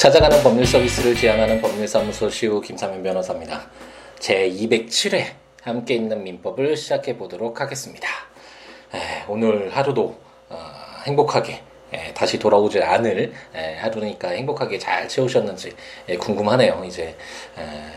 찾아가는 법률 서비스를 지향하는 법률사무소 시우 김사면 변호사입니다. 제 207회 함께 있는 민법을 시작해 보도록 하겠습니다. 에, 오늘 하루도 어, 행복하게 에, 다시 돌아오지 않을 에, 하루니까 행복하게 잘 채우셨는지 궁금하네요. 이제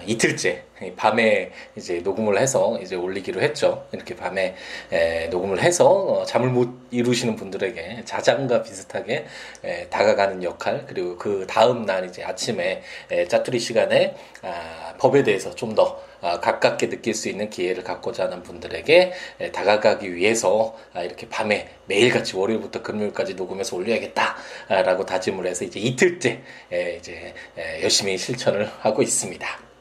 이틀째 밤에 이제 녹음을 해서 이제 올리기로 했죠. 이렇게 밤에 에, 녹음을 해서 어, 잠을 못 이루시는 분들에게 자장과 비슷하게 에, 다가가는 역할 그리고 그 다음 날 이제 아침에 에, 짜투리 시간에 아, 법에 대해서 좀더 아, 가깝게 느낄 수 있는 기회를 갖고자 하는 분들에게 에, 다가가기 위해서 아, 이렇게 밤에 매일같이 월요일부터 금요일까지 녹음해서 올려야겠다라고 다짐을 해서 이제 이틀째 에, 이제 에, 열심히 실천을 하고 있습니다.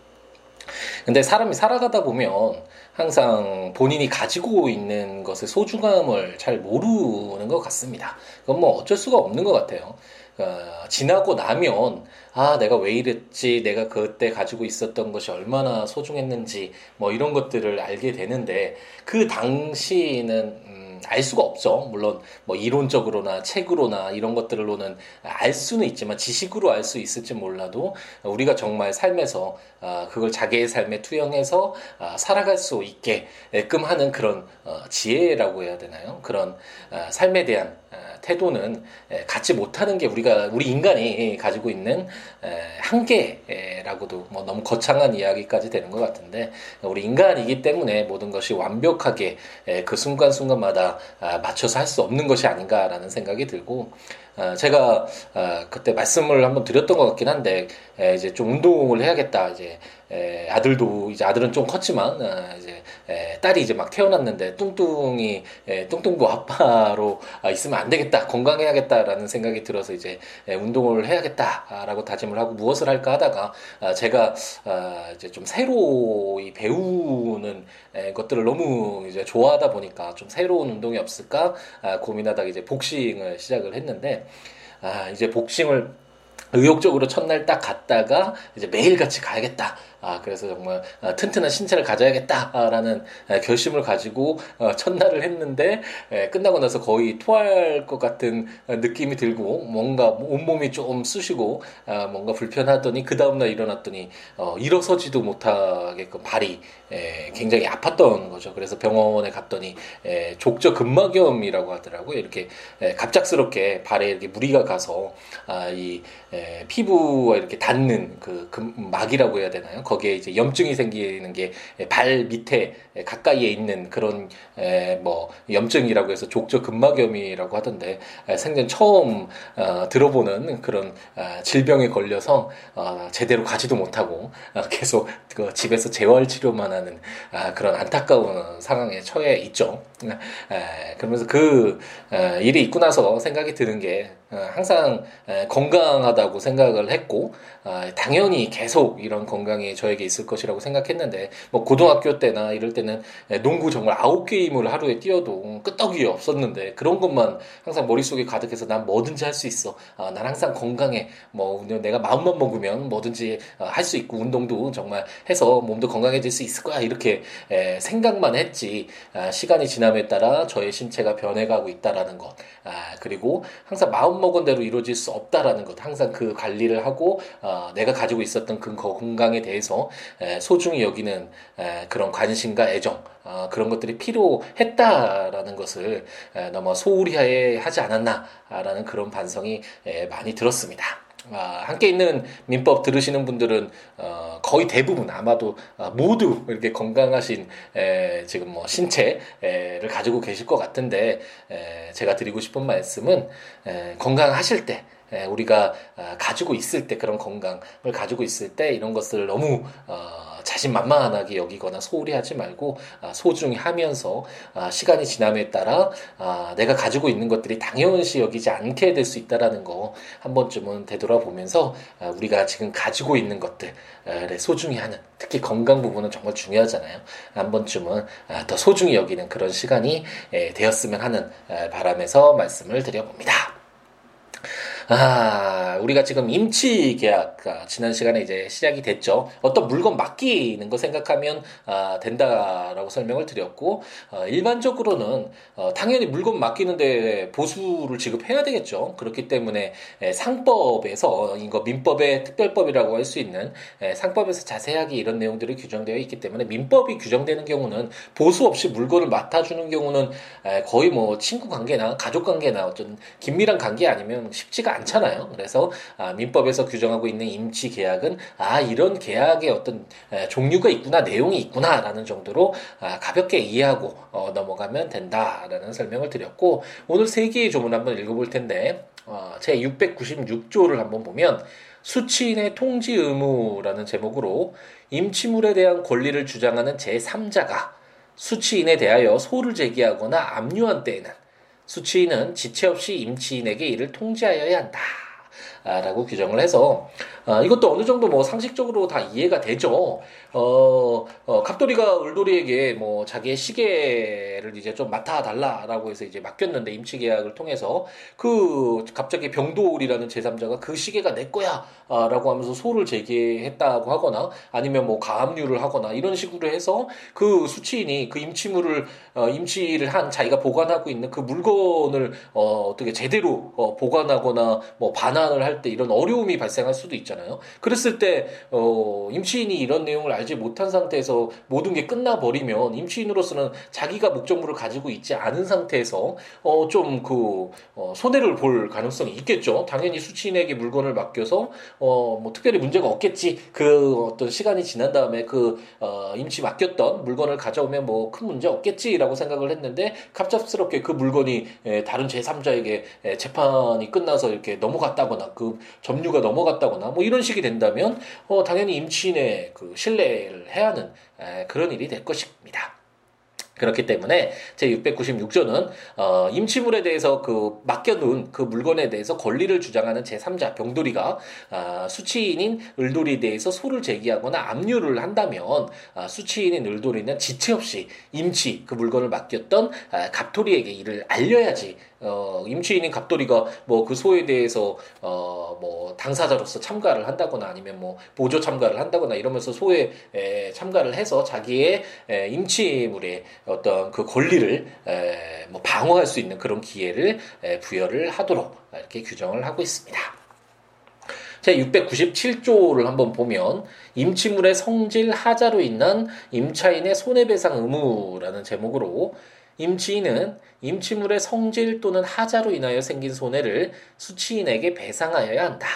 근데 사람이 살아가다 보면 항상 본인이 가지고 있는 것의 소중함을 잘 모르는 것 같습니다. 그건 뭐 어쩔 수가 없는 것 같아요. 어, 지나고 나면 아 내가 왜 이랬지 내가 그때 가지고 있었던 것이 얼마나 소중했는지 뭐 이런 것들을 알게 되는데 그 당시는 알 수가 없죠. 물론 뭐 이론적으로나 책으로나 이런 것들로는 알 수는 있지만 지식으로 알 수 있을지 몰라도 우리가 정말 삶에서 아, 그걸 자기의 삶에 투영해서 아, 살아갈 수 있게끔 하는 그런 어, 지혜라고 해야 되나요? 그런 아, 삶에 대한 태도는 갖지 못하는 게 우리가 우리 인간이 가지고 있는 한계라고도 뭐 너무 거창한 이야기까지 되는 것 같은데 우리 인간이기 때문에 모든 것이 완벽하게 그 순간순간마다 아, 맞춰서 할 수 없는 것이 아닌가라는 생각이 들고 어, 제가 어, 그때 말씀을 한번 드렸던 것 같긴 한데 이제 좀 운동을 해야겠다. 이제 아들도 이제 아들은 좀 컸지만 어, 이제 딸이 이제 막 태어났는데 뚱뚱이 뚱뚱부 아빠로 아, 있으면 안 되겠다. 건강해야겠다라는 생각이 들어서 이제 운동을 해야겠다라고 다짐을 하고 무엇을 할까 하다가 아, 제가 아, 이제 좀 새로 배우는 것들을 너무 이제 좋아하다 보니까 좀 새로운 운동이 없을까 고민하다가 이제 복싱을 시작을 했는데 아 이제 복싱을 의욕적으로 첫날 딱 갔다가 이제 매일 같이 가야겠다. 아, 그래서 정말 아, 튼튼한 신체를 가져야겠다라는 아, 결심을 가지고 어, 첫날을 했는데 끝나고 나서 거의 토할 것 같은 느낌이 들고 뭔가 온몸이 좀 쑤시고 아, 뭔가 불편하더니 그 다음날 일어났더니 어, 일어서지도 못하게끔 발이 굉장히 아팠던 거죠. 그래서 병원에 갔더니 족저 근막염이라고 하더라고요. 이렇게 갑작스럽게 발에 이렇게 무리가 가서 이 피부와 이렇게 닿는 그 막이라고 해야 되나요? 거기에 이제 염증이 생기는 게 발 밑에 가까이에 있는 그런 뭐 염증이라고 해서 족저 근막염이라고 하던데 생전 처음 어, 들어보는 그런 어, 질병에 걸려서 어, 제대로 가지도 못하고 계속 그 집에서 재활 치료만 하는 아, 그런 안타까운 상황에 처해 있죠. 그러면서 그 일이 있고 나서 생각이 드는 게 항상 건강하다고 생각을 했고 당연히 계속 이런 건강이 저에게 있을 것이라고 생각했는데 뭐 고등학교 때나 이럴 때는 농구 정말 아홉 게임을 하루에 뛰어도 끄떡이 없었는데 그런 것만 항상 머릿속에 가득해서 난 뭐든지 할 수 있어. 아, 난 항상 건강해. 뭐 내가 마음만 먹으면 뭐든지 어, 할수 있고 운동도 정말 해서 몸도 건강해질 수 있을 거야. 이렇게 생각만 했지. 아, 시간이 지남에 따라 저의 신체가 변해가고 있다라는 것. 아, 그리고 항상 마음 먹은 대로 이루어질 수 없다라는 것. 항상 그 관리를 하고 어, 내가 가지고 있었던 그 건강에 대해서 소중히 여기는 그런 관심과 애정 어, 그런 것들이 필요했다라는 것을 너무 소홀히 하지 않았나라는 그런 반성이 많이 들었습니다. 아, 함께 있는 민법 들으시는 분들은 어, 거의 대부분 아마도 어, 모두 이렇게 건강하신 에, 지금 뭐 신체를 가지고 계실 것 같은데 에, 제가 드리고 싶은 말씀은 에, 건강하실 때 우리가 아, 가지고 있을 때 그런 건강을 가지고 있을 때 이런 것을 너무 어, 자신만만하게 여기거나 소홀히 하지 말고 아, 소중히 하면서 아, 시간이 지남에 따라 아, 내가 가지고 있는 것들이 당연시 여기지 않게 될 수 있다라는 거 한 번쯤은 되돌아보면서 우리가 지금 가지고 있는 것들을 소중히 하는 특히 건강 부분은 정말 중요하잖아요. 한 번쯤은 더 소중히 여기는 그런 시간이 되었으면 하는 바람에서 말씀을 드려봅니다. 아, 우리가 지금 임치 계약, 지난 시간에 이제 시작이 됐죠. 어떤 물건 맡기는 거 생각하면, 아, 된다라고 설명을 드렸고, 어, 일반적으로는, 어, 당연히 물건 맡기는데 보수를 지급해야 되겠죠. 그렇기 때문에, 에, 상법에서, 이거 민법의 특별법이라고 할 수 있는, 에, 상법에서 자세하게 이런 내용들이 규정되어 있기 때문에, 민법이 규정되는 경우는 보수 없이 물건을 맡아주는 경우는, 에, 거의 뭐 친구 관계나 가족 관계나 어떤 긴밀한 관계 아니면 쉽지가 않 잖아요. 그래서 아, 민법에서 규정하고 있는 임치 계약은 아 이런 계약의 어떤 에, 종류가 있구나 내용이 있구나라는 정도로 아, 가볍게 이해하고 어, 넘어가면 된다라는 설명을 드렸고 오늘 세 개의 조문 한번 읽어볼 텐데 어, 제 696조를 한번 보면 수취인의 통지 의무라는 제목으로 임치물에 대한 권리를 주장하는 제3자가 수취인에 대하여 소를 제기하거나 압류한 때에는 수취인은 지체 없이 임치인에게 이를 통지하여야 한다. 라고 규정을 해서 아, 이것도 어느 정도 뭐 상식적으로 다 이해가 되죠. 어, 어 갑돌이가 을돌이에게 뭐 자기의 시계를 이제 좀 맡아 달라라고 해서 이제 맡겼는데 임치 계약을 통해서 그 갑자기 병돌이라는 제3자가 그 시계가 내 거야 아, 라고 하면서 소를 제기했다고 하거나 아니면 뭐 가압류를 하거나 이런 식으로 해서 그 수취인이 그 임치물을 어, 임치를 한 자기가 보관하고 있는 그 물건을 어, 어떻게 제대로 어, 보관하거나 뭐 반환을 할때 이런 어려움이 발생할 수도. 있잖아요. 그랬을 때 어, 임시인이 이런 내용을 알지 못한 상태에서 모든 게 끝나버리면 임시인으로서는 자기가 목적물을 가지고 있지 않은 상태에서 어, 좀그 어, 손해를 볼 가능성이 있겠죠. 당연히 수취인에게 물건을 맡겨서 어, 뭐 특별히 문제가 없겠지. 그 어떤 시간이 지난 다음에 그 어, 임시 맡겼던 물건을 가져오면 뭐 큰 문제 없겠지라고 생각을 했는데 갑작스럽게 그 물건이 에, 다른 제3자에게 에, 재판이 끝나서 이렇게 넘어갔다거나 그 점유가 넘어갔다거나 뭐 이런 식이 된다면 어, 당연히 임치인의 그 신뢰를 해야 하는 에, 그런 일이 될 것입니다. 그렇기 때문에 제 696조는 어, 임치물에 대해서 그 맡겨놓은 그 물건에 대해서 권리를 주장하는 제 3자 병돌이가 어, 수치인인 을돌이에 대해서 소를 제기하거나 압류를 한다면 어, 수치인인 을돌이는 지체 없이 임치 그 물건을 맡겼던 어, 갑돌이에게 이를 알려야지 어, 임치인인 갑돌이가 뭐 그 소에 대해서 어, 뭐 당사자로서 참가를 한다거나 아니면 뭐 보조 참가를 한다거나 이러면서 소에 에, 참가를 해서 자기의 에, 임치물에 어떤 그 권리를 에, 뭐 방어할 수 있는 그런 기회를 에, 부여를 하도록 이렇게 규정을 하고 있습니다. 제 697조를 한번 보면 임치물의 성질 하자로 인한 임차인의 손해배상 의무라는 제목으로 임치인은 임치물의 성질 또는 하자로 인하여 생긴 손해를 수취인에게 배상하여야 한다.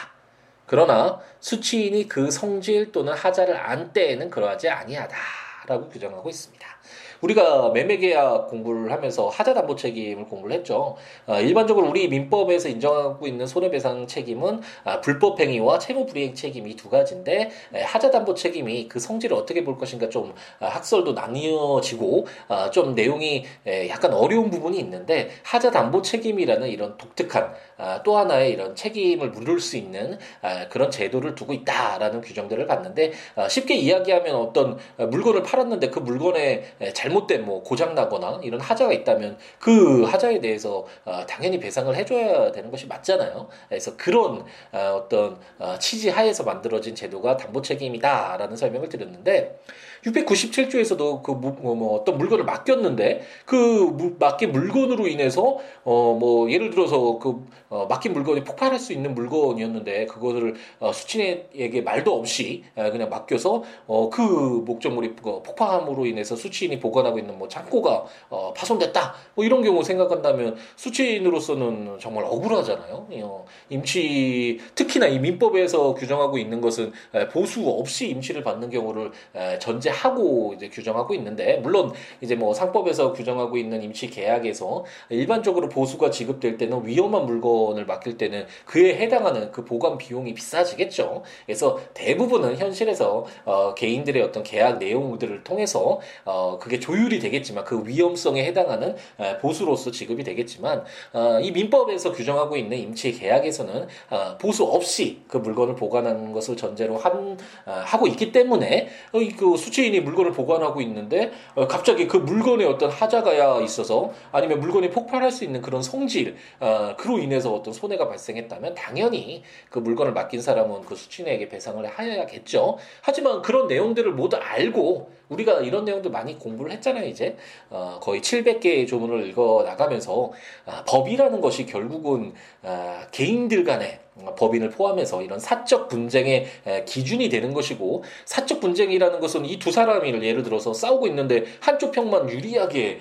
그러나 수취인이 그 성질 또는 하자를 안 때에는 그러하지 아니하다라고 규정하고 있습니다. 우리가 매매계약 공부를 하면서 하자담보 책임을 공부를 했죠. 어, 일반적으로 우리 민법에서 인정하고 있는 손해배상 책임은 아, 불법행위와 채무불이행 책임 이 두 가지인데 에, 하자담보 책임이 그 성질을 어떻게 볼 것인가 좀 아, 학설도 나뉘어지고 아, 좀 내용이 에, 약간 어려운 부분이 있는데 하자담보 책임이라는 이런 독특한 아, 또 하나의 이런 책임을 물을 수 있는 아, 그런 제도를 두고 있다라는 규정들을 봤는데 아, 쉽게 이야기하면 어떤 물건을 팔았는데 그 물건에 잘못된 뭐 고장 나거나 이런 하자가 있다면 그 하자에 대해서 당연히 배상을 해줘야 되는 것이 맞잖아요. 그래서 그런 어떤 취지 하에서 만들어진 제도가 담보 책임이다라는 설명을 드렸는데 697조에서도 그 뭐, 뭐 어떤 물건을 맡겼는데 그 맡긴 물건으로 인해서 어 뭐 예를 들어서 그 어, 맡긴 물건이 폭발할 수 있는 물건이었는데 그것을 어, 수취인에게 말도 없이 에, 그냥 맡겨서 어, 그 목적물이 어, 폭파함으로 인해서 수취인이 보관하고 있는 뭐 창고가 어, 파손됐다 뭐 이런 경우 생각한다면 수취인으로서는 정말 억울하잖아요. 어, 임치 특히나 이 민법에서 규정하고 있는 것은 에, 보수 없이 임치를 받는 경우를 에, 전제하고 이제 규정하고 있는데 물론 이제 뭐 상법에서 규정하고 있는 임치 계약에서 일반적으로 보수가 지급될 때는 위험한 물건 물건을 맡길 때는 그에 해당하는 그 보관 비용이 비싸지겠죠. 그래서 대부분은 현실에서 어, 개인들의 어떤 계약 내용들을 통해서 어, 그게 조율이 되겠지만 그 위험성에 해당하는 어, 보수로서 지급이 되겠지만 어, 이 민법에서 규정하고 있는 임치 계약에서는 어, 보수 없이 그 물건을 보관하는 것을 전제로 한, 어, 하고 있기 때문에 어, 그 수취 임치인이 물건을 보관하고 있는데 어, 갑자기 그 물건에 어떤 하자가 있어서 아니면 물건이 폭발할 수 있는 그런 성질 어, 그로 인해서 어떤 손해가 발생했다면 당연히 그 물건을 맡긴 사람은 그 수취인에게 배상을 해야겠죠. 하지만 그런 내용들을 모두 알고 우리가 이런 내용들 많이 공부를 했잖아요, 이제. 어, 거의 700개의 조문을 읽어 나가면서 아, 법이라는 것이 결국은 아, 개인들 간의 법인을 포함해서 이런 사적 분쟁의 기준이 되는 것이고 사적 분쟁이라는 것은 이 두 사람이 예를 들어서 싸우고 있는데 한쪽 편만 유리하게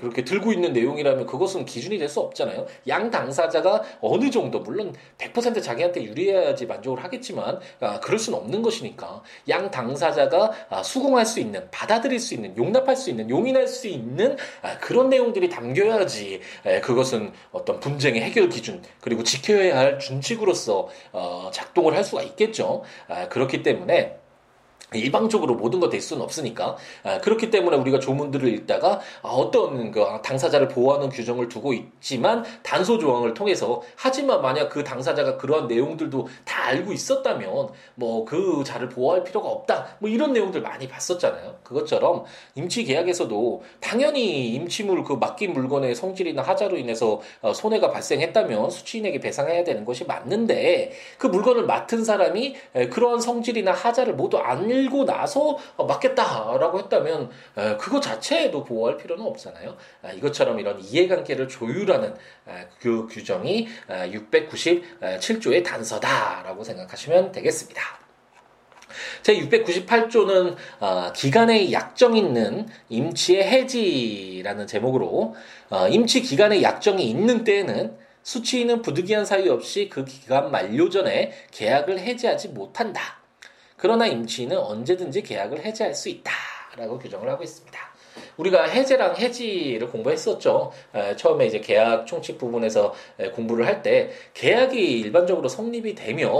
그렇게 들고 있는 내용이라면 그것은 기준이 될 수 없잖아요. 양 당사자가 어느 정도 물론 100% 자기한테 유리해야지 만족을 하겠지만 아, 그럴 수는 없는 것이니까 양 당사자가 아, 수긍할 수 있는 받아들일 수 있는 용납할 수 있는 용인할 수 있는 아, 그런 내용들이 담겨야지 그것은 어떤 분쟁의 해결 기준 그리고 지켜야 할 준칙 방식으로서 어, 작동을 할 수가 있겠죠. 아, 그렇기 때문에 일방적으로 모든 거될 수는 없으니까. 아, 그렇기 때문에 우리가 조문들을 읽다가 아, 어떤 그 당사자를 보호하는 규정을 두고 있지만 단소 조항을 통해서 하지만 만약 그 당사자가 그러한 내용들도 다 알고 있었다면 뭐 그 자를 보호할 필요가 없다. 뭐 이런 내용들 많이 봤었잖아요. 그것처럼 임치 계약에서도 당연히 임치물 그 맡긴 물건의 성질이나 하자로 인해서 어, 손해가 발생했다면 수취인에게 배상해야 되는 것이 맞는데 그 물건을 맡은 사람이 그러한 성질이나 하자를 모두 안 알고 나서 어, 맞겠다라고 했다면 그거 자체에도 보호할 필요는 없잖아요. 아, 이것처럼 이런 이해관계를 조율하는 아, 그 규정이 697조의 아, 단서다라고 생각하시면 되겠습니다. 제 698조는 어, 기간의 약정 있는 임치의 해지라는 제목으로 어, 임치 기간의 약정이 있는 때에는 수취인은 부득이한 사유 없이 그 기간 만료 전에 계약을 해지하지 못한다. 그러나 임치인은 언제든지 계약을 해지할 수 있다라고 규정을 하고 있습니다. 우리가 해제랑 해지를 공부했었죠. 에, 처음에 이제 계약 총칙 부분에서 에, 공부를 할 때 계약이 일반적으로 성립이 되면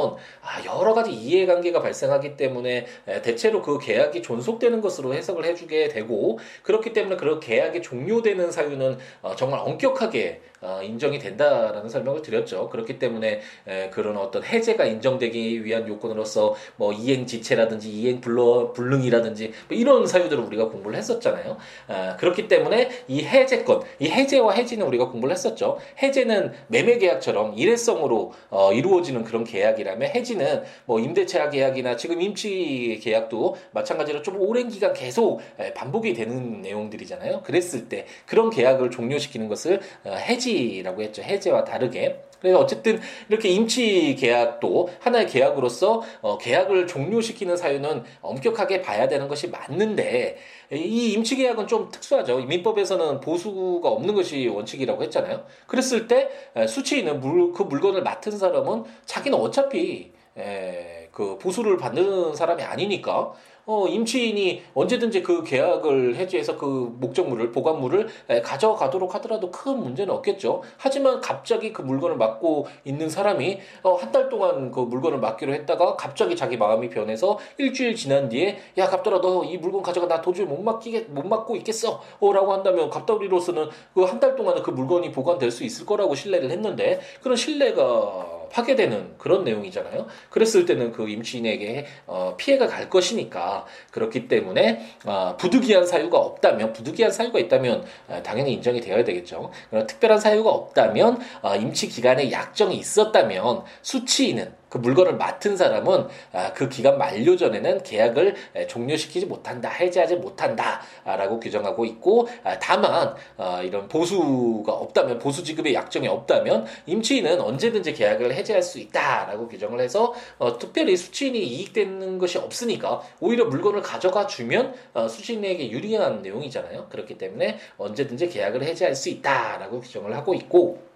아, 여러 가지 이해관계가 발생하기 때문에 에, 대체로 그 계약이 존속되는 것으로 해석을 해주게 되고 그렇기 때문에 그 계약이 종료되는 사유는 어, 정말 엄격하게 어, 인정이 된다라는 설명을 드렸죠. 그렇기 때문에 에, 그런 어떤 해제가 인정되기 위한 요건으로서 뭐 이행 지체라든지 이행 불러 불능이라든지 뭐 이런 사유들을 우리가 공부를 했었잖아요. 아, 그렇기 때문에 이 해제권, 이 해제와 해지는 우리가 공부를 했었죠. 해제는 매매 계약처럼 일회성으로 어, 이루어지는 그런 계약이라면 해지는 뭐 임대차 계약이나 지금 임치 계약도 마찬가지로 좀 오랜 기간 계속 반복이 되는 내용들이잖아요. 그랬을 때 그런 계약을 종료시키는 것을 어, 해지라고 했죠. 해제와 다르게. 그래서 어쨌든 이렇게 임치 계약도 하나의 계약으로서 어, 계약을 종료시키는 사유는 엄격하게 봐야 되는 것이 맞는데 이 임치 계약은 좀 특수하죠. 민법에서는 보수가 없는 것이 원칙이라고 했잖아요. 그랬을 때 수취인은 물, 그 물건을 맡은 사람은 자기는 어차피 에, 그 보수를 받는 사람이 아니니까 어, 임치인이 언제든지 그 계약을 해지해서 그 목적물을 보관물을 가져가도록 하더라도 큰 문제는 없겠죠. 하지만 갑자기 그 물건을 맡고 있는 사람이 어, 한 달 동안 그 물건을 맡기로 했다가 갑자기 자기 마음이 변해서 일주일 지난 뒤에 야 갑돌아 너 이 물건 가져가. 나 도저히 못 맡기게 못 맡고 있겠어라고 한다면 갑돌이로서는 그 한 달 동안은 그 물건이 보관될 수 있을 거라고 신뢰를 했는데 그런 신뢰가 파괴되는 그런 내용이잖아요. 그랬을 때는 그 임시인에게 어, 피해가 갈 것이니까 그렇기 때문에 어, 부득이한 사유가 없다면 부득이한 사유가 있다면 어, 당연히 인정이 되어야 되겠죠. 특별한 사유가 없다면 어, 임치 기간에 약정이 있었다면 수치인은 그 물건을 맡은 사람은 아, 그 기간 만료 전에는 계약을 종료시키지 못한다, 해지하지 못한다라고 규정하고 있고 아, 다만 어, 이런 보수가 없다면 보수 지급의 약정이 없다면 임치인은 언제든지 계약을 해지할 수 있다라고 규정을 해서 어, 특별히 수취인이 이익되는 것이 없으니까 오히려 물건을 가져가 주면 어, 수취인에게 유리한 내용이잖아요. 그렇기 때문에 언제든지 계약을 해지할 수 있다라고 규정을 하고 있고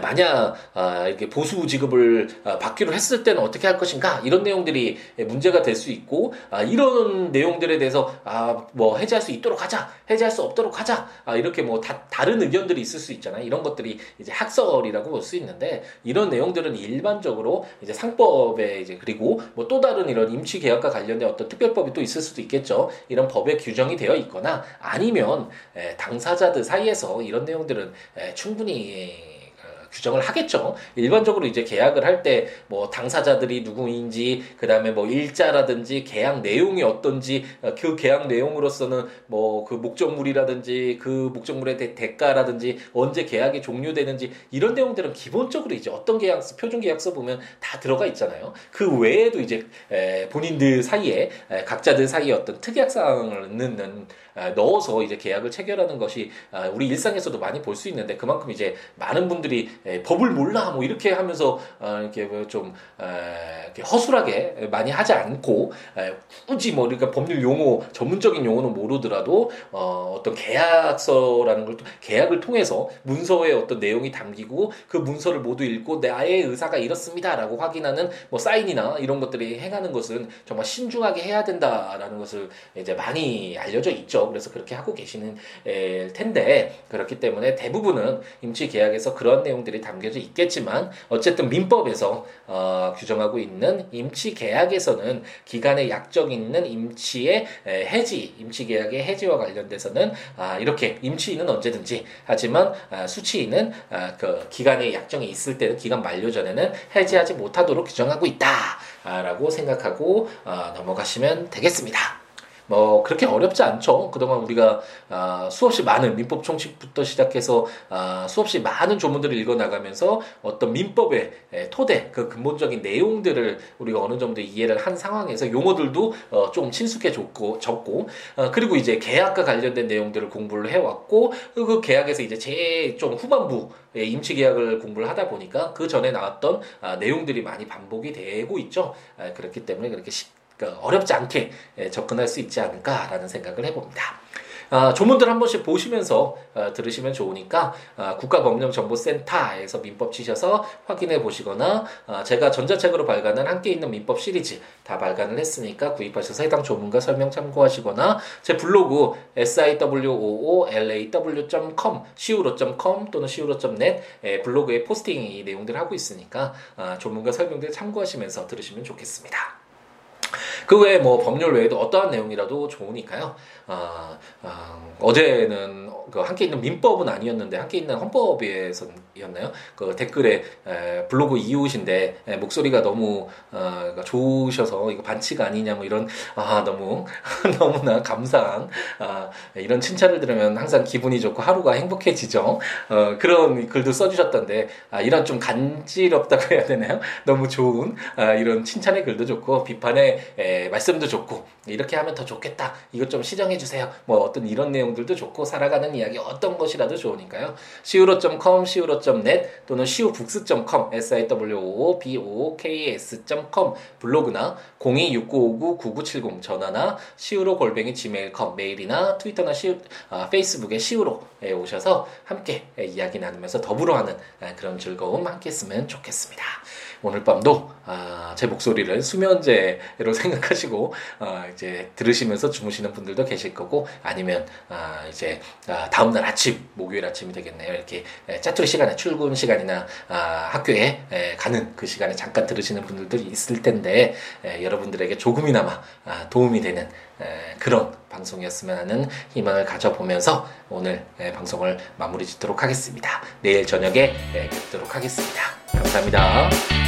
만약 아, 이렇게 보수 지급을 아, 받기로 했을 때는 어떻게 할 것인가? 이런 내용들이 문제가 될 수 있고 아, 이런 내용들에 대해서 뭐 해제할 수 있도록 하자 해제할 수 없도록 하자 이렇게 뭐 다, 다른 의견들이 있을 수 있잖아요 이런 것들이 이제 학설이라고 볼 수 있는데 이런 내용들은 일반적으로 이제 상법에 이제 그리고 뭐 또 다른 이런 임치 계약과 관련된 어떤 특별법이 또 있을 수도 있겠죠. 이런 법에 규정이 되어 있거나 아니면 당사자들 사이에서 이런 내용들은 충분히 규정을 하겠죠. 일반적으로 이제 계약을 할 때 뭐 당사자들이 누구인지 그다음에 뭐 일자라든지 계약 내용이 어떤지 어, 그 계약 내용으로서는 뭐 그 목적물이라든지 그 목적물의 대, 대가라든지 언제 계약이 종료되는지 이런 내용들은 기본적으로 이제 어떤 계약서 표준 계약서 보면 다 들어가 있잖아요. 그 외에도 이제 에, 본인들 사이에 에, 각자들 사이에 어떤 특약 사항을 넣는 아, 넣어서 이제 계약을 체결하는 것이 아, 우리 일상에서도 많이 볼 수 있는데 그만큼 이제 많은 분들이 법을 몰라 뭐 이렇게 하면서 어, 이렇게 뭐좀 허술하게 많이 하지 않고 굳이 뭐 그러니까 법률 용어 전문적인 용어는 모르더라도 어, 어떤 계약서라는 걸 계약을 통해서 문서에 어떤 내용이 담기고 그 문서를 모두 읽고 나의 의사가 이렇습니다라고 확인하는 뭐 사인이나 이런 것들이 행하는 것은 정말 신중하게 해야 된다라는 것을 이제 많이 알려져 있죠. 그래서 그렇게 하고 계시는 텐데 그렇기 때문에 대부분은 임치 계약에서 그런 내용들이 담겨져 있겠지만 어쨌든 민법에서 어, 규정하고 있는 임치 계약에서는 기간의 약정 있는 임치의 해지, 임치 계약의 해지와 관련돼서는 아, 이렇게 임치인은 언제든지 하지만 아, 수치인은 아, 그 기간의 약정이 있을 때는 기간 만료 전에는 해지하지 못하도록 규정하고 있다라고 생각하고 어, 넘어가시면 되겠습니다. 뭐 그렇게 어렵지 않죠. 그동안 우리가 아, 수없이 많은 민법 총칙부터 시작해서 아, 수없이 많은 조문들을 읽어 나가면서 어떤 민법의 토대 그 근본적인 내용들을 우리가 어느 정도 이해를 한 상황에서 용어들도 어, 좀 친숙해졌고 적고 어, 그리고 이제 계약과 관련된 내용들을 공부를 해왔고 그 계약에서 이제 제일 좀 후반부 임치 계약을 공부를 하다 보니까 그 전에 나왔던 아, 내용들이 많이 반복이 되고 있죠. 아, 그렇기 때문에 그렇게 쉽 그러니까 어렵지 않게 예, 접근할 수 있지 않을까라는 생각을 해봅니다. 아, 조문들 한 번씩 보시면서 아, 들으시면 좋으니까 아, 국가법령정보센터에서 민법 치셔서 확인해 보시거나 아, 제가 전자책으로 발간한 함께 있는 민법 시리즈 다 발간을 했으니까 구입하셔서 해당 조문과 설명 참고하시거나 제 블로그 siwoolaw.com siwo.com 또는 siwo.net 예, 블로그에 포스팅 이 내용들 하고 있으니까 아, 조문과 설명들 참고하시면서 들으시면 좋겠습니다. 그 외에 뭐 법률 외에도 어떠한 내용이라도 좋으니까요. 아, 아, 어제는 그 함께 있는 민법은 아니었는데 함께 있는 헌법에서였나요? 그 댓글에 에, 블로그 이웃인데 에, 목소리가 너무 어, 그러니까 좋으셔서 이거 반치가 아니냐 뭐 이런 아 너무 너무나 감사한 아, 이런 칭찬을 들으면 항상 기분이 좋고 하루가 행복해지죠. 어, 그런 글도 써주셨던데 아, 이런 좀 간지럽다고 해야 되나요? 너무 좋은 아, 이런 칭찬의 글도 좋고 비판의 에, 말씀도 좋고 이렇게 하면 더 좋겠다. 이것 좀 시정해 주세요. 뭐 어떤 이런 내용들도 좋고 살아가는 이야기 어떤 것이라도 좋으니까요. siwo.com, siwo.net 또는 siwobooks.com, siwoboks.com 블로그나 026959-9970 전화나 siwo 골뱅이 gmail.com 메일이나 트위터나 시우, 아, 페이스북에 siwo에 오셔서 함께 이야기 나누면서 더불어 하는 아, 그런 즐거움 함께 했으면 좋겠습니다. 오늘 밤도 아, 제 목소리를 수면제로 생각하시고 아, 이제 들으시면서 주무시는 분들도 계실 거고 아니면 아, 이제 아, 다음날 아침 목요일 아침이 되겠네요. 이렇게 짜투리 시간에 출근 시간이나 아, 학교에 에, 가는 그 시간에 잠깐 들으시는 분들도 있을 텐데 에, 여러분들에게 조금이나마 아, 도움이 되는 에, 그런 방송이었으면 하는 희망을 가져보면서 오늘 에, 방송을 마무리 짓도록 하겠습니다. 내일 저녁에 뵙도록 하겠습니다. 감사합니다.